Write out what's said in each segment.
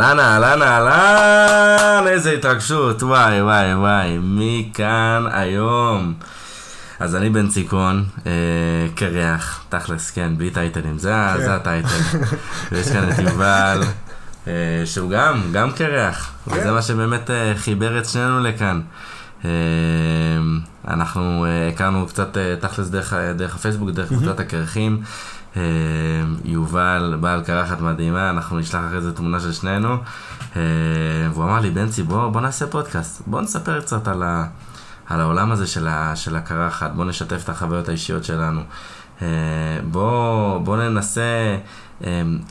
אהלן, אהלן, אהלן, איזה התרגשות, וואי, וואי, וואי, מי כאן היום? אז אני בן ציקון, אה, קרח, תכלס, כן, בלי טייטלים, זה, כן. זה הטייטל. ויש כאן את יובל, אה, שהוא גם, גם קרח, כן. וזה מה שבאמת אה, חיבר את שנינו לכאן. אה, אנחנו אה, הכרנו קצת אה, תכלס דרך, דרך הפייסבוק, דרך קבוצת הקרחים. אה, יובל, בעל קרחת מדהימה, אנחנו נשלח אחרי זה תמונה של שנינו. אה, והוא אמר לי, בנצי, בוא, בוא נעשה פודקאסט, בוא נספר קצת על, ה, על העולם הזה של, ה, של הקרחת, בוא נשתף את החוויות האישיות שלנו. אה, בוא, בוא ננסה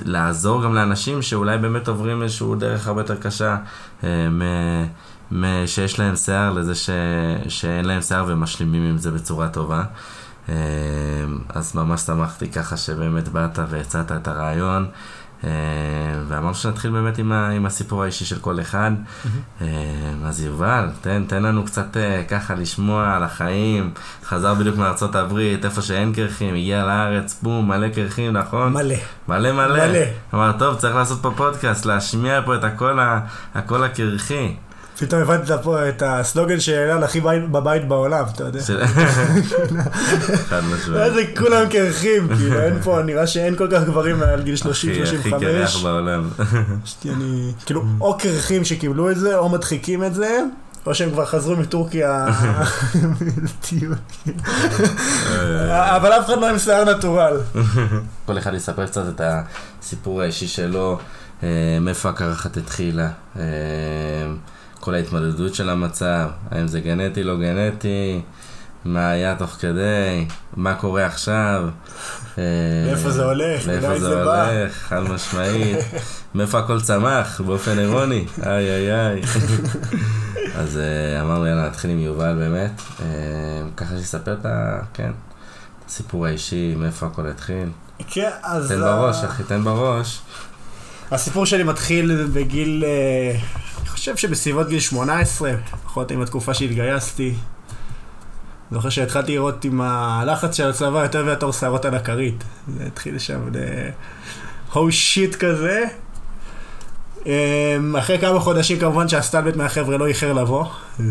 לעזור גם לאנשים שאולי באמת עוברים איזשהו דרך הרבה יותר קשה, מ- שיש להם שיער לזה ש, שאין להם שיער ומשלימים עם זה בצורה טובה. אה, אז ממש שמחתי ככה שבאמת באת והצעת את הרעיון. אה, ואמרנו שנתחיל באמת עם, ה, עם הסיפור האישי של כל אחד. אה, אז יובל, תן, תן לנו קצת אה, ככה לשמוע על החיים. חזר בדיוק מארצות הברית, איפה שאין קרחים, הגיע לארץ, בום, מלא קרחים, נכון? מלא. מלא מלא. מלא. אמר, טוב, צריך לעשות פה פודקאסט, להשמיע פה את הקול הקרחי. פתאום הבנתי פה את הסלוגן שאלה הכי בית- בבית בעולם, אתה יודע. של- חד משמעית. איזה כולם קרחים, כאילו אין פה, נראה שאין כל כך גברים מעל גיל 30-35. הכי קרח בעולם. אני, כאילו, או קרחים שקיבלו את זה, או מדחיקים את זה, או שהם כבר חזרו מטורקיה. אבל אף אחד לא עם שיער נטורל. כל אחד יספר קצת את הסיפור האישי שלו, אה, מאיפה הקרחת התחילה, אה, כל ההתמודדות של המצב, האם זה גנטי, לא גנטי, מה היה תוך כדי, מה קורה עכשיו. אה, לאיפה זה הולך, לאיפה מתי זה. הולך, חד משמעית. מאיפה הכל צמח, באופן אירוני, איי איי איי. אז אה, אמרנו יאללה נתחיל עם יובל באמת, אה, ככה שיספר את ה... כן, את הסיפור האישי, מאיפה הכל התחיל. כן, אז... תן בראש, אחי, תן בראש. הסיפור שלי מתחיל בגיל, אה, חושב שבסביבות גיל 18, פחות עם התקופה שהתגייסתי. זוכר שהתחלתי לראות עם הלחץ של הצבא יותר ויותר שערות על הכרית. זה התחיל שם הו שיט כזה. אה, אחרי כמה חודשים כמובן שהסטלבט מהחבר'ה לא איחר לבוא.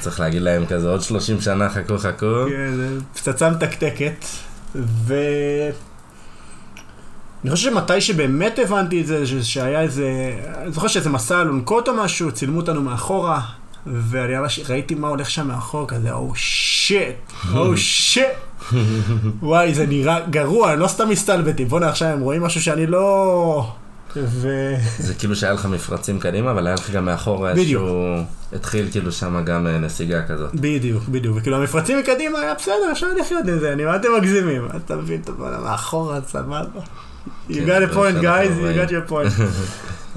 צריך להגיד להם כזה, עוד 30 שנה חכו חכו. כן, פצצה מתקתקת. ו... אני חושב שמתי שבאמת הבנתי את זה, ש- שהיה איזה, אני זוכר שאיזה מסע אלונקות או משהו, צילמו אותנו מאחורה, ואני ממש ראיתי מה הולך שם מאחור, כזה, או שיט, או שיט. וואי, זה נראה גרוע, אני לא סתם מסתלבטים, בואנה עכשיו הם רואים משהו שאני לא... ו... זה כאילו שהיה לך מפרצים קדימה, אבל היה לך גם בדיוק. איזשהו... התחיל כאילו שם גם אה, נסיגה כזאת. בדיוק, בדיוק, וכאילו המפרצים מקדימה היה בסדר, אפשר לחיות עם זה, אני מה אתם מגזימים? אתה מבין, אתה מאחורה, סבבה. You כן, got a point guys, you got your point.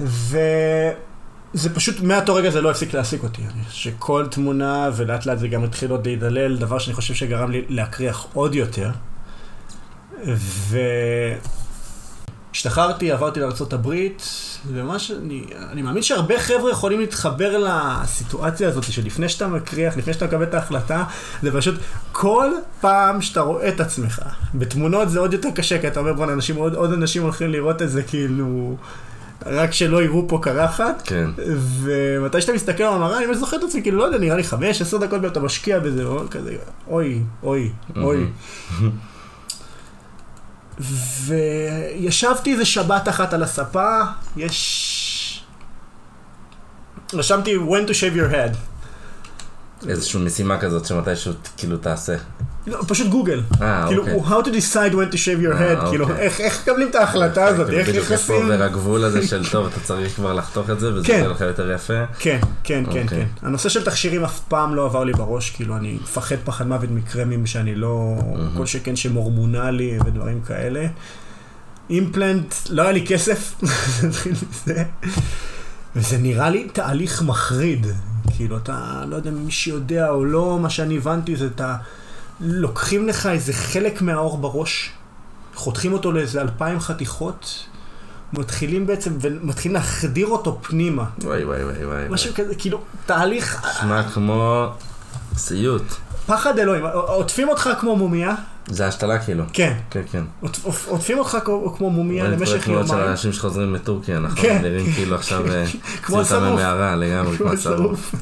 וזה פשוט, מאותו רגע זה לא הפסיק להעסיק אותי. שכל תמונה, ולאט לאט זה גם התחיל עוד להידלל, דבר שאני חושב שגרם לי להקריח עוד יותר. השתחררתי, עברתי לארה"ב, וממש, אני, אני מאמין שהרבה חבר'ה יכולים להתחבר לסיטואציה הזאת שלפני שאתה מקריח, לפני שאתה מקבל את ההחלטה, זה פשוט כל פעם שאתה רואה את עצמך, בתמונות זה עוד יותר קשה, כי אתה אומר, בוא'נה, אנשים, עוד, עוד אנשים הולכים לראות את זה כאילו, רק שלא יראו פה קרחת. כן. ומתי שאתה מסתכל במראה, אני ממש זוכר את עצמי, כאילו, לא יודע, נראה לי חמש, עשר דקות ואתה משקיע בזה, או כזה, אוי, אוי, אוי. וישבתי איזה שבת אחת על הספה, יש... רשמתי when to shave your head. איזושהי משימה כזאת שמתישהו כאילו תעשה. לא, פשוט גוגל. אה, כאילו, אוקיי. how to decide when to shave your אה, head. כאילו, אוקיי. איך איך מקבלים את ההחלטה הזאת, כאילו איך בדיוק איפה נכנסים... עובר הגבול הזה של טוב, אתה צריך כבר לחתוך את זה, וזה כן. יוצא לך יותר יפה. כן, כן, כן, אוקיי. כן. הנושא של תכשירים אף פעם לא עבר לי בראש, כאילו, אני מפחד פחד מוות מקרמים שאני לא... כל שכן שמורמונלי ודברים כאלה. אימפלנט, לא היה לי כסף. וזה נראה לי תהליך מחריד. כאילו, אתה, לא יודע מי שיודע או לא, מה שאני הבנתי זה אתה... לוקחים לך איזה חלק מהאור בראש, חותכים אותו לאיזה אלפיים חתיכות, מתחילים בעצם, ומתחילים להחדיר אותו פנימה. וואי וואי וואי וואי. משהו כזה, כאילו, תהליך... נשמע כמו סיוט. פחד אלוהים, עוטפים אותך כמו מומיה, זה השתלה כאילו. כן, כן, כן. עוט- עוט- עוטפים אותך כמו- מומיה רואים את כל למשך התמונות של יומיים. האנשים שחוזרים מטורקיה, נכון? כן. נראים כאילו עכשיו אה, כמו השרוף. ממערה לגמרי, כמו השרוף.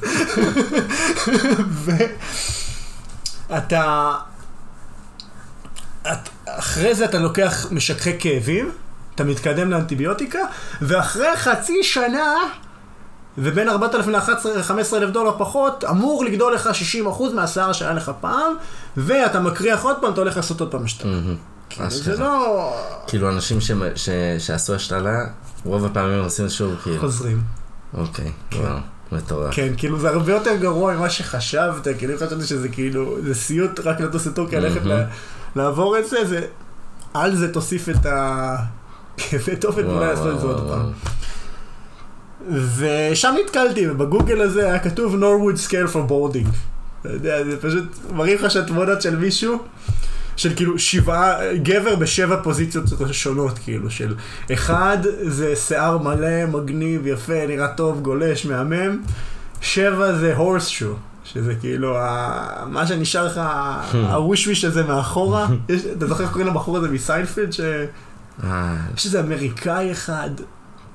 ואתה... את, אחרי זה אתה לוקח משככי כאבים, אתה מתקדם לאנטיביוטיקה, ואחרי חצי שנה, ובין 4,000 ל-15 אלף דולר פחות, אמור לגדול לך 60% מהשיער שהיה לך פעם, ואתה מקריח עוד פעם, אתה הולך לעשות עוד פעם השתלה. מהמם. כאילו, זה. לא... כאילו אנשים ש- ש- שעשו השתלה, רוב הפעמים עושים שוב, כאילו. חוזרים. אוקיי, וואו, מטורף. כן, כאילו זה הרבה יותר גרוע ממה שחשבת, כאילו חשבתי שזה כאילו, זה סיוט רק לטוס לטורקיה, ללכת לעבור את זה, זה, על זה תוסיף את ה... כאבי תופת ואולי לעשות את זה עוד. פעם. ושם נתקלתי, ובגוגל הזה היה כתוב Norwood Scale for Boarding. אתה יודע, זה פשוט מראים לך שהתמונות של מישהו, של כאילו שבעה, גבר בשבע פוזיציות שונות, כאילו, של אחד זה שיער מלא, מגניב, יפה, נראה טוב, גולש, מהמם, שבע זה הורס שו. שזה כאילו, ה... מה שנשאר לך, הווישוויש הזה מאחורה, יש, אתה זוכר איך קוראים לבחור הזה מסיינפלד, שיש אה, איזה אמריקאי אחד,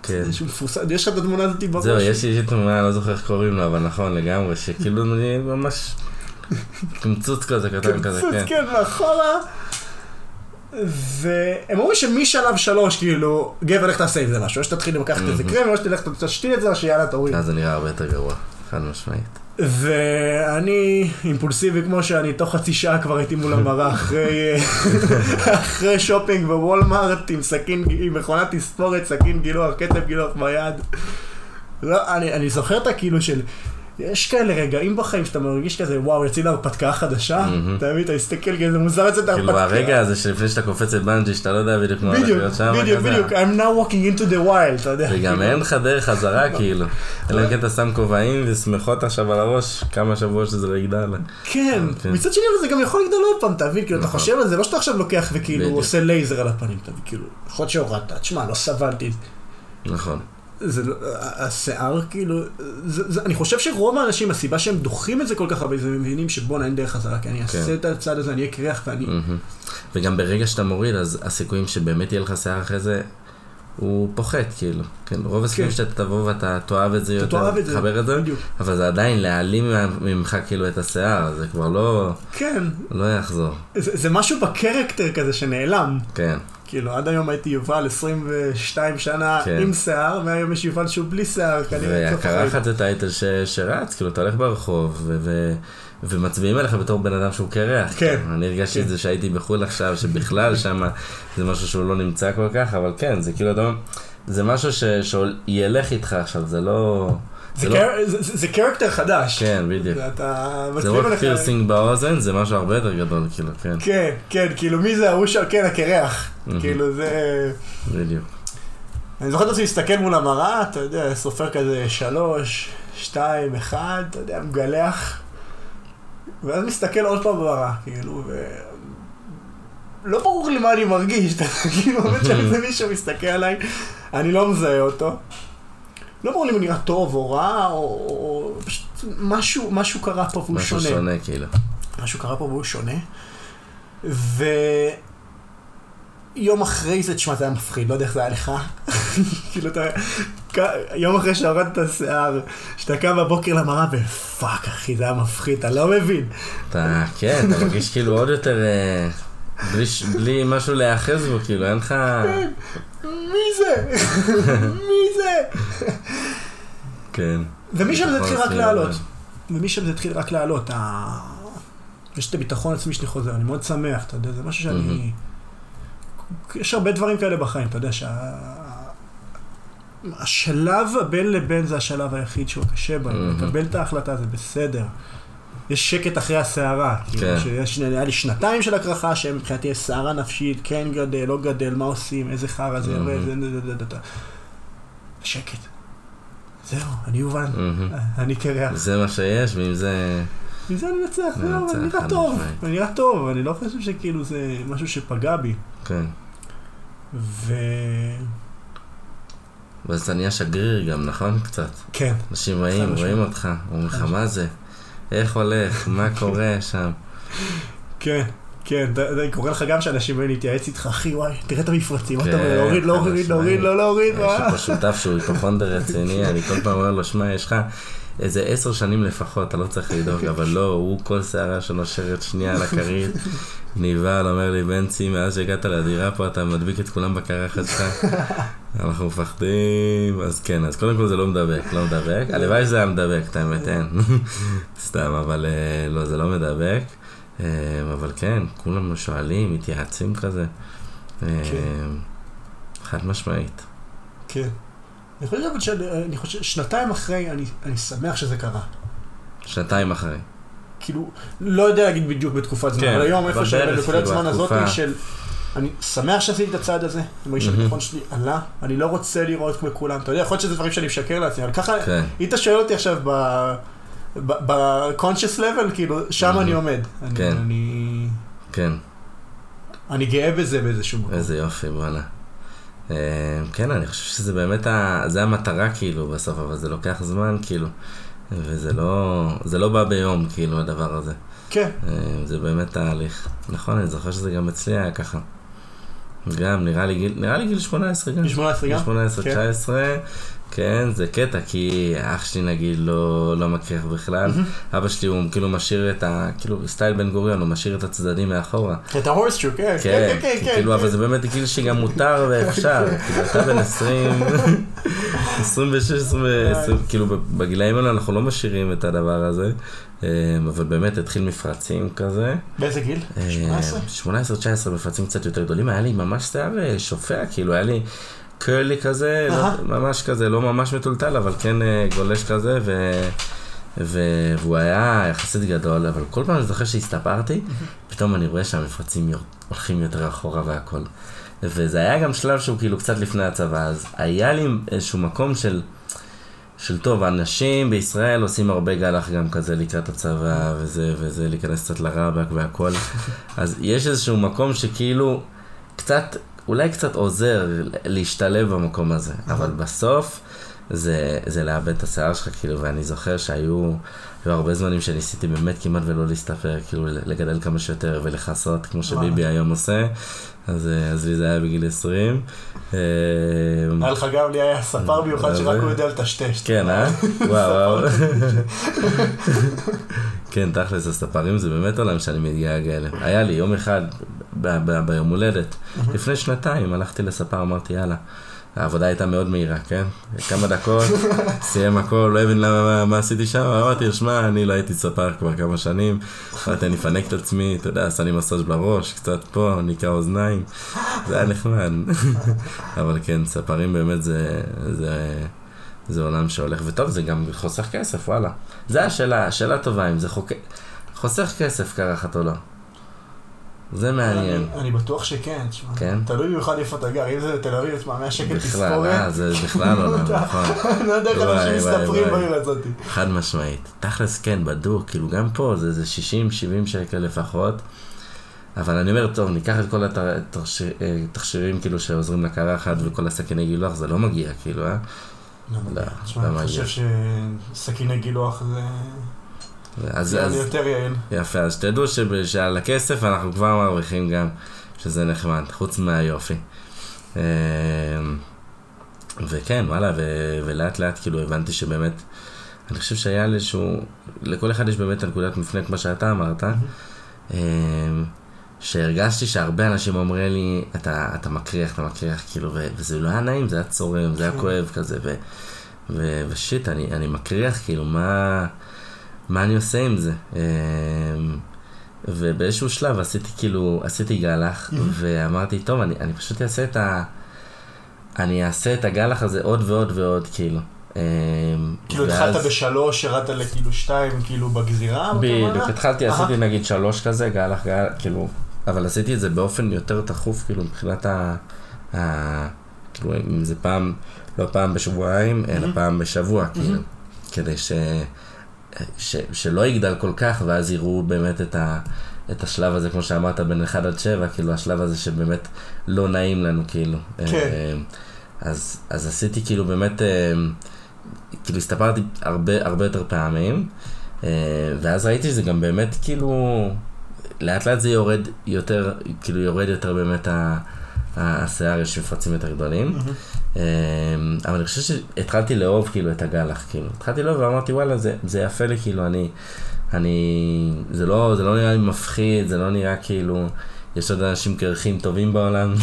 כן. שהוא מפורסם, יש לך את התמונה הזאת בראש? זהו, יש לי תמונה, לא זוכר איך קוראים לו, אבל נכון לגמרי, שכאילו אני ממש קמצוץ כזה קטן כזה, קמצוץ, כן. כן, מאחורה. והם אומרים שמשלב שלוש, כאילו, גבר, לך תעשה עם זה משהו, או שתתחיל לקחת איזה. קרם, או שתלך תשתיל את זה, או שיאללה, תוריד. אז זה נראה הרבה יותר גרוע, חד משמעית. ואני אימפולסיבי כמו שאני, תוך חצי שעה כבר הייתי מול המראה אחרי, אחרי שופינג בוולמארט עם סכין, עם מכונת תספורת, סכין גילוח, קצף גילוח ביד. לא, אני, אני זוכר את הכאילו של, יש כאלה רגעים בחיים שאתה מרגיש כזה, וואו, יוצאים להרפתקה חדשה. אתה מבין, אתה מסתכל כזה מוזר לצאת להרפתקה. כאילו הרגע הזה שלפני שאתה קופץ את בנג'י, שאתה לא יודע בדיוק מה הולך להיות שם, בדיוק. בדיוק, I'm now walking into the wild, אתה יודע. וגם כאילו. אין לך דרך חזרה כאילו. אלא אם כן אתה שם כובעים ושמחות עכשיו על הראש, כמה שבועות שזה לא יגדל. כן, כן. מצד שני אבל זה גם יכול לגדול עוד פעם, אתה מבין? כאילו, אתה נכון. חושב על זה, לא שאתה עכשיו לוקח וכאילו. עושה לייזר על הפנים, אתה מבין? כאילו, יכול להיות שהורדת, תשמע, לא סבלתי. נכון. זה לא, השיער כאילו, זה, זה, אני חושב שרוב האנשים, הסיבה שהם דוחים את זה כל כך הרבה, זה מבינים שבואנה אין דרך חזרה, כי אני אעשה כן. את הצעד הזה, אני אהיה קרח ואני... מהמם. וגם ברגע שאתה מוריד, אז הסיכויים שבאמת יהיה לך שיער אחרי זה, הוא פוחת כאילו. כן, רוב הסיכויים כן. שאתה תבוא ואתה תאהב את זה יותר, תאהב את זה, תחבר את זה, בדיוק. אבל זה עדיין להעלים ממך כאילו את השיער, זה כבר לא, כן, לא יחזור. זה, זה משהו בקרקטר כזה שנעלם. כן, כאילו, עד היום הייתי יובל 22 שנה כן. עם שיער, והיום יש יובל שהוא בלי שיער, כנראה. החיים. והקרחת זה טייטל ש- שרץ, כאילו אתה הולך ברחוב, ו- ו- ומצביעים עליך בתור בן אדם שהוא קרח. כן. אני הרגשתי את כן. זה שהייתי בחו"ל עכשיו, שבכלל שם זה משהו שהוא לא נמצא כל כך, אבל כן, זה כאילו, אתה אומר, זה משהו ש- שילך איתך עכשיו, זה לא... זה, לא-. זה, character חדש. כן, בדיוק. זה לא פירסינג באוזן, זה משהו הרבה יותר גדול, כאילו, כן, כן, כן, כאילו מי זה ההוא שם, כן, הקרח. כאילו זה... בדיוק. אני זוכר את עצמי מסתכל מול המראה, אתה יודע, סופר כזה שלוש, שתיים, אחד, אתה יודע, מגלח. ואז מסתכל עוד פעם במראה, כאילו, ו... לא ברור לי מה אני מרגיש, אתה כאילו, באמת שאיזה מישהו מסתכל עליי, אני לא מזהה אותו. לא ברור לי אם הוא נראה טוב או רע, או, פשוט משהו, משהו קרה פה והוא משהו שונה. שונה, כאילו. משהו קרה פה והוא שונה. ויום אחרי זה, תשמע, זה היה מפחיד, לא יודע איך זה היה לך. כאילו, אתה... יום אחרי שהורדת את השיער, שאתה קם בבוקר למראה, ופאק, אחי, זה היה מפחיד, אתה לא מבין. אתה, כן, אתה מרגיש כאילו עוד יותר, אה, בלי בלי משהו להיאחז בו, כאילו, אין לך... מי זה? מי זה? כן. ומשם זה נכון, התחיל רק לעלות. ומשם זה התחיל רק לעלות. יש את הביטחון העצמי שלי חוזר, אני מאוד שמח, אתה יודע, זה משהו שאני... יש הרבה דברים כאלה בחיים, אתה יודע שה... השלב הבין לבין זה השלב היחיד שהוא קשה בו. לקבל את ההחלטה זה בסדר. יש שקט אחרי הסערה, כאילו כן. שיש, היה לי שנתיים של הקרחה שמבחינתי יש סערה נפשית, כן גדל, לא גדל, מה עושים, איזה חרא זה, מהמם. יורד, זה, זה, זה, זה, זה. שקט. זהו, אני יובל. אני קרח. זה מה שיש, ואם זה... מזה אני מנצח, זהו, אני נראה טוב. אני נראה טוב, אני לא חושב שכאילו זה משהו שפגע בי. כן. ו... ואז אתה נהיה שגריר גם, נכון? קצת. כן, אנשים באים, משמעית. רואים אותך, אומרים לך, מה זה? איך הולך, מה קורה שם. כן, כן, ד- קורה לך גם שאנשים באים להתייעץ איתך, אחי, וואי, תראה את המפרצים, מה אתה כן, אומר, להוריד, חד להוריד. להוריד, לא להוריד, יש מה? לי פה שותף שהוא היפוכונדר רציני, אני כל פעם אומר לו, שמע, יש לך איזה עשר שנים לפחות, אתה לא צריך לדאוג, אבל לא, הוא כל שערה שנושרת שנייה על הכרית, נבהל, אומר לי, בנצי, מאז שהגעת לדירה פה, אתה מדביק את כולם בקרחת שלך, אנחנו מפחדים, אז כן, אז קודם כל זה לא מדבק, לא מדבק, הלוואי שזה היה מדבק, את האמת, אין, סתם, אבל אה, לא, זה לא מדבק, אבל כן, כולם שואלים, מתייעצים כזה, אה, כן. חד משמעית. כן. אני חושב אבל שאני, אני חושב, שנתיים אחרי, אני, אני שמח שזה קרה. שנתיים אחרי. כאילו, לא יודע להגיד בדיוק בתקופת זמן, כן, אבל היום איפה שאני, בערך, בנקודת כאילו, זמן הזאת. של... אני שמח שעשיתי את הצעד הזה, אני מרגיש. שהביטחון שלי עלה, אני לא רוצה לראות כמו כולם, אתה יודע, יכול להיות שזה דברים שאני משקר לעצמי, אבל ככה, כן. אם אתה שואל אותי עכשיו ב-conscious level, כאילו, שם מהמם. אני עומד. כן. אני- כן, אני גאה בזה באיזשהו מקום. איזה יופי, וואלה. אה, כן, אני חושב שזה באמת, ה... זה המטרה כאילו בסוף, אבל זה לוקח זמן כאילו. וזה לא, זה לא בא ביום כאילו הדבר הזה. כן, אה, זה באמת תהליך. נכון, אני זוכר שזה גם אצלי היה ככה. גם, נראה לי גיל, נראה לי גיל 18 גם. גיל 18 גם? 18, כן. 19, כן, זה קטע, כי אח שלי נגיד לא, לא מקריח בכלל. אבא שלי הוא כאילו משאיר את ה... כאילו, סטייל בן גוריון, הוא משאיר את הצדדים מאחורה. את ההורסטרוק, כן, כן, כן, כן, כן. כאילו, כן. אבל זה באמת גיל שגם מותר ואפשר. כאילו, אתה בן 20, 26, 20, כאילו, בגילאים האלה אנחנו לא משאירים את הדבר הזה. אה, אבל באמת התחיל מפרצים כזה. באיזה גיל? אה, 18? 18-19 מפרצים קצת יותר גדולים, היה לי ממש שיער אה, שופע, כאילו היה לי קרלי כזה. לא, ממש כזה, לא ממש מטולטל, אבל כן אה, גולש כזה, ו... ו... והוא היה יחסית גדול, אבל כל פעם אני זוכר שהסתפרתי, פתאום אני רואה שהמפרצים הולכים יותר אחורה והכל. וזה היה גם שלב שהוא כאילו קצת לפני הצבא, אז היה לי איזשהו מקום של, של טוב, אנשים בישראל עושים הרבה גלח גם כזה לקראת הצבא, וזה, וזה, להיכנס קצת לרבק והכל. אז יש איזשהו מקום שכאילו קצת, אולי קצת עוזר להשתלב במקום הזה, אבל בסוף זה, זה לאבד את השיער שלך, כאילו, ואני זוכר שהיו היו הרבה זמנים שניסיתי באמת כמעט ולא להסתפר, כאילו לגדל כמה שיותר ולכסות, כמו שביבי היום עושה, אז, אה, אז לי זה היה בגיל 20. אה, היה לך גם לי היה ספר מיוחד שרק הוא יודע לטשטש. כן, אה? וואו. כן, תכלס, הספרים זה באמת עולם שאני מתגעגע אליהם. היה לי יום אחד ב- ב- ביום הולדת, לפני שנתיים הלכתי לספר, אמרתי יאללה. העבודה הייתה מאוד מהירה, כן? כמה דקות, סיים הכל, לא הבין למה, מה, מה עשיתי שם, אמרתי שמע, אני לא הייתי ספר כבר כמה שנים, אמרתי, אני אפנק את עצמי, אתה יודע, עשה לי מסאז' בראש, קצת פה, ניקה אוזניים, זה היה נחמד. אבל כן, ספרים באמת זה, זה, זה עולם שהולך, וטוב, זה גם חוסך כסף, וואלה. זה השאלה, השאלה טובה, אם זה חוק... חוסך כסף קרחת או לא. זה מעניין. אני- אני בטוח שכן, תשמע. כן? תלוי במיוחד איפה אתה גר, אם זה בתל אביב, תשמע, 100 שקל בכלל, תספורת. אה, זה בכלל לא נכון. אני לא יודע איך אנשים מסתפרים. בעיר הזאת. חד משמעית. תכלס כן, בדוק, כאילו גם פה זה איזה 60-70 שקל לפחות. אבל אני אומר, טוב, ניקח את כל התכשירים כאילו שעוזרים לקרחת וכל הסכיני גילוח, זה לא מגיע, כאילו, אה? לא, לא, לא אני מגיע. חושב שסכיני גילוח זה... אז, זה אז, יותר יעיל. יפה, אז שתדעו שעל הכסף אנחנו כבר מרוויחים גם, שזה נחמד, חוץ מהיופי. אה, וכן, וואלה, ו- ולאט לאט כאילו הבנתי שבאמת, אני חושב שהיה איזשהו, לכל אחד יש באמת הנקודת מפנה כמו שאתה אמרת, אה, שהרגשתי שהרבה אנשים אומרים לי, אתה, אתה מקריח, אתה מקריח, כאילו, ו- וזה לא היה נעים, זה היה צורם, זה היה כן. כואב כזה, ו- ו- ושיט, אני, אני מקריח, כאילו, מה... מה אני עושה עם זה? אמ, ובאיזשהו שלב עשיתי כאילו, עשיתי גלח, ואמרתי, טוב, אני, אני פשוט אעשה את ה... אני אעשה את הגלח הזה עוד ועוד ועוד, כאילו. אמ, כאילו ואז- התחלת בשלוש, ירדת לכאילו שתיים, כאילו בגזירה? בדיוק? התחלתי. עשיתי נגיד שלוש כזה, גלח, גלח, כאילו, אבל עשיתי את זה באופן יותר תכוף, כאילו, מבחינת ה... ה... כאילו, אם זה פעם, לא פעם בשבועיים, אלא פעם בשבוע, כאילו, כדי ש... ש... שלא יגדל כל כך, ואז יראו באמת את ה... את השלב הזה, כמו שאמרת, בין 1 עד 7, כאילו השלב הזה שבאמת לא נעים לנו, כאילו. כן. אה, אז, אז עשיתי כאילו באמת, אה, כאילו הסתפרתי הרבה, הרבה יותר פעמים, אה, ואז ראיתי שזה גם באמת כאילו, לאט לאט זה יורד יותר, כאילו יורד יותר באמת ה- השיער, יש מפרצים יותר גדולים. אה, אבל אני חושב שהתחלתי לאהוב כאילו את הגלח, כאילו. התחלתי לאהוב ואמרתי וואלה זה, זה יפה לי, כאילו אני, אני, זה לא, זה לא נראה לי מפחיד, זה לא נראה כאילו, יש עוד אנשים קרחים טובים בעולם.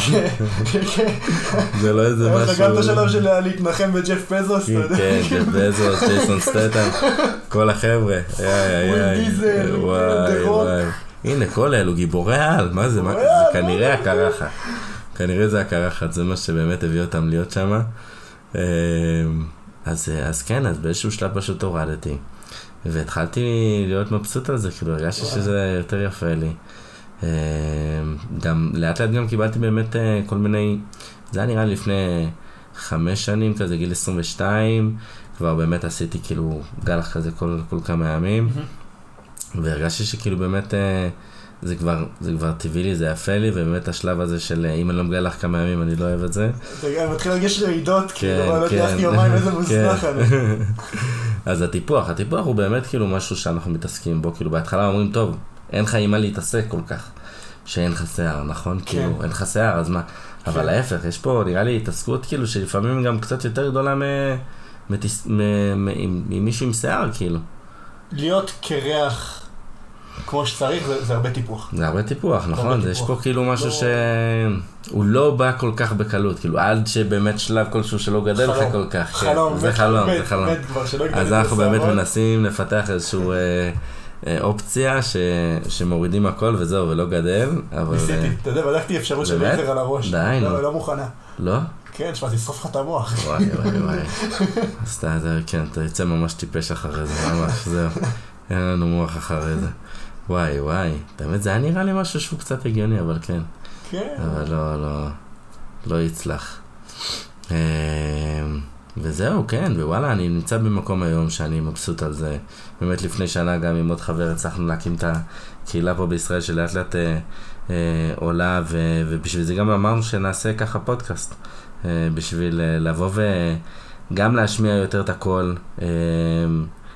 זה לא איזה משהו. לך גם את השלב של להתנחם בג'ף פזוס, אתה יודע. כן, ג'ף בזוס, ג'ייסון סטטן, כל החבר'ה. איי, איי, איי. וואי. וואי. הנה, כל אלו גיבורי על, מה זה, זה כנראה? הקרחת. כנראה זה הקרחת, זה מה שבאמת הביא אותם להיות שם. אז אז כן, אז באיזשהו שלב פשוט הורדתי. והתחלתי להיות מבסוט על זה, כאילו הרגשתי שזה יותר יפה לי. אה, גם לאט לאט גם קיבלתי באמת אה, כל מיני, זה היה נראה לי לפני חמש שנים כזה, גיל 22, כבר באמת עשיתי כאילו גלח כזה כל, כל כמה ימים, והרגשתי שכאילו באמת אה, זה כבר, זה כבר טבעי לי, זה יפה לי, ובאמת השלב הזה של אה, אם אני לא מגלח כמה ימים אני לא אוהב את זה. יודע, מתחיל להרגיש רעידות, כאילו, כן, אבל לא כן. תלכתי יומיים איזה מוזנח כן. אני. אז הטיפוח, הטיפוח הוא באמת כאילו משהו שאנחנו מתעסקים בו, כאילו בהתחלה אומרים, טוב, אין לך עם מה להתעסק כל כך, שאין לך שיער, נכון? כאילו, אין לך שיער, אז מה? אבל להפך, יש פה, נראה לי, התעסקות כאילו שלפעמים גם קצת יותר גדולה מ... מתס- מ- מ- עם עם מישהו עם שיער, כאילו. להיות קרח כמו שצריך זה זה הרבה טיפוח. זה הרבה טיפוח, נכון? הרבה יש פה טיפוח. כאילו משהו לא- שהוא לא בא כל כך בקלות, כאילו עד שבאמת שלב כלשהו שלא גדל לך. כל כך. כן. חלום, זה מת- חלום, מת- זה חלום. מת כבר, שלא יגדל אז אנחנו באמת השערות. מנסים לפתח איזושהי אה, אה, אופציה ש, שמורידים הכל וזהו ולא גדל, אבל... ניסיתי, אה, אתה יודע, בדקתי אפשרות של? לייזר על הראש. די, נו. לא, לא מוכנה. לא? כן, שמע, זה ישרוף לך את המוח. וואי וואי וואי. אז אתה- כן, אתה יוצא ממש טיפש אחרי זה, ממש, זהו. אין לנו מוח אחרי זה. וואי וואי. באמת זה היה נראה לי משהו שהוא קצת הגיוני, אבל כן. כן. אבל לא, לא, לא יצלח. אה, וזהו, כן, ווואלה, אני נמצא במקום היום שאני מבסוט על זה. באמת לפני שנה גם עם עוד חבר הצלחנו להקים את הקהילה פה בישראל שלאט לאט אה, אה, עולה, ו, ובשביל זה גם אמרנו שנעשה ככה פודקאסט. אה, בשביל אה, לבוא וגם להשמיע יותר את הקול, אה,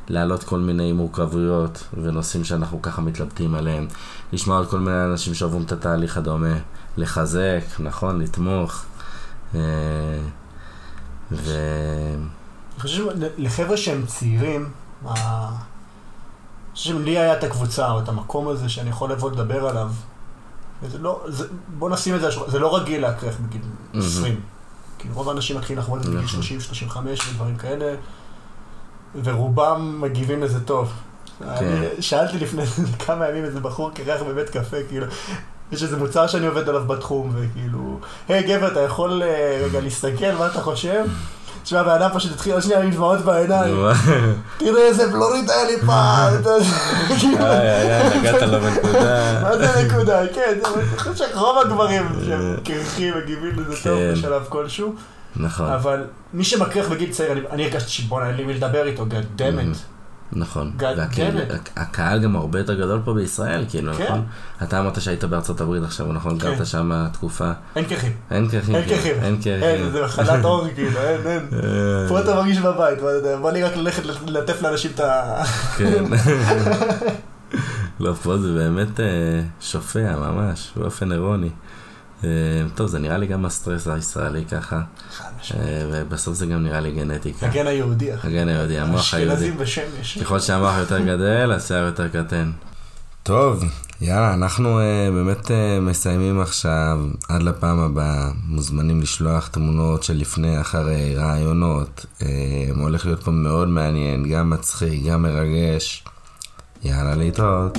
להעלות כל מיני מורכבויות ונושאים שאנחנו ככה מתלבטים עליהם, לשמוע על כל מיני אנשים שעוברים את התהליך הדומה, לחזק, נכון, לתמוך. אה, ו... אני חושב שלחבר'ה שהם צעירים, אני חושב שלי היה את הקבוצה או את המקום הזה שאני יכול לבוא לדבר עליו. וזה לא, זה, בוא נשים את זה, זה לא רגיל להקריח בגיל מהמם. 20. כי רוב האנשים מתחילים לחוות את זה בגיל נכון. 30, 35 ודברים כאלה, ורובם מגיבים לזה טוב. אני שאלתי לפני כמה ימים איזה בחור קרח בבית קפה, כאילו, יש איזה מוצר שאני עובד עליו בתחום, וכאילו, היי גבר, אתה יכול אה, רגע להסתכל, מה אתה חושב? תשמע, הבן אדם פשוט התחיל עוד שנייה עם דמעות בעיניים, תראה איזה בלורית היה לי פעם, כאילו, נגעת לו בנקודה. מה זה נקודה, כן, אני חושב שרוב הגברים שהם קרחים מגיבים לזה טוב כן. בשלב כלשהו, נכון, אבל מי שמקריח בגיל צעיר, אני- אני הרגשתי שבואנה, אין לי מי לדבר איתו, God damn it. נכון. God והקהל- גם הרבה יותר גדול פה בישראל, כאילו, כן. נכון? אתה אמרת שהיית בארצות הברית עכשיו, נכון? כן. גרת שם תקופה. אין קרחים, אין קרחים. אין. קרחים, אין אין, קרחים. זה מחלת עור כאילו, אין, אין. אה, פה אתה מרגיש בבית, בא לי רק ללכת ללטף לאנשים את ה... כן. לא, פה זה באמת אה, שופע, ממש, באופן אירוני. אה, טוב, זה נראה לי גם הסטרס הישראלי ככה, אה, ובסוף זה גם נראה לי גנטיקה. הגן היהודי. הגן היהודי, המוח היהודי. אשכנזים בשמש. ככל שהמוח יותר גדל, השיער יותר קטן. טוב, יאללה, אנחנו uh, באמת uh, מסיימים עכשיו. עד לפעם הבאה, מוזמנים לשלוח תמונות של לפני, אחרי, רעיונות. Uh, הולך להיות פה מאוד מעניין, גם מצחיק, גם מרגש. יאללה, להתראות.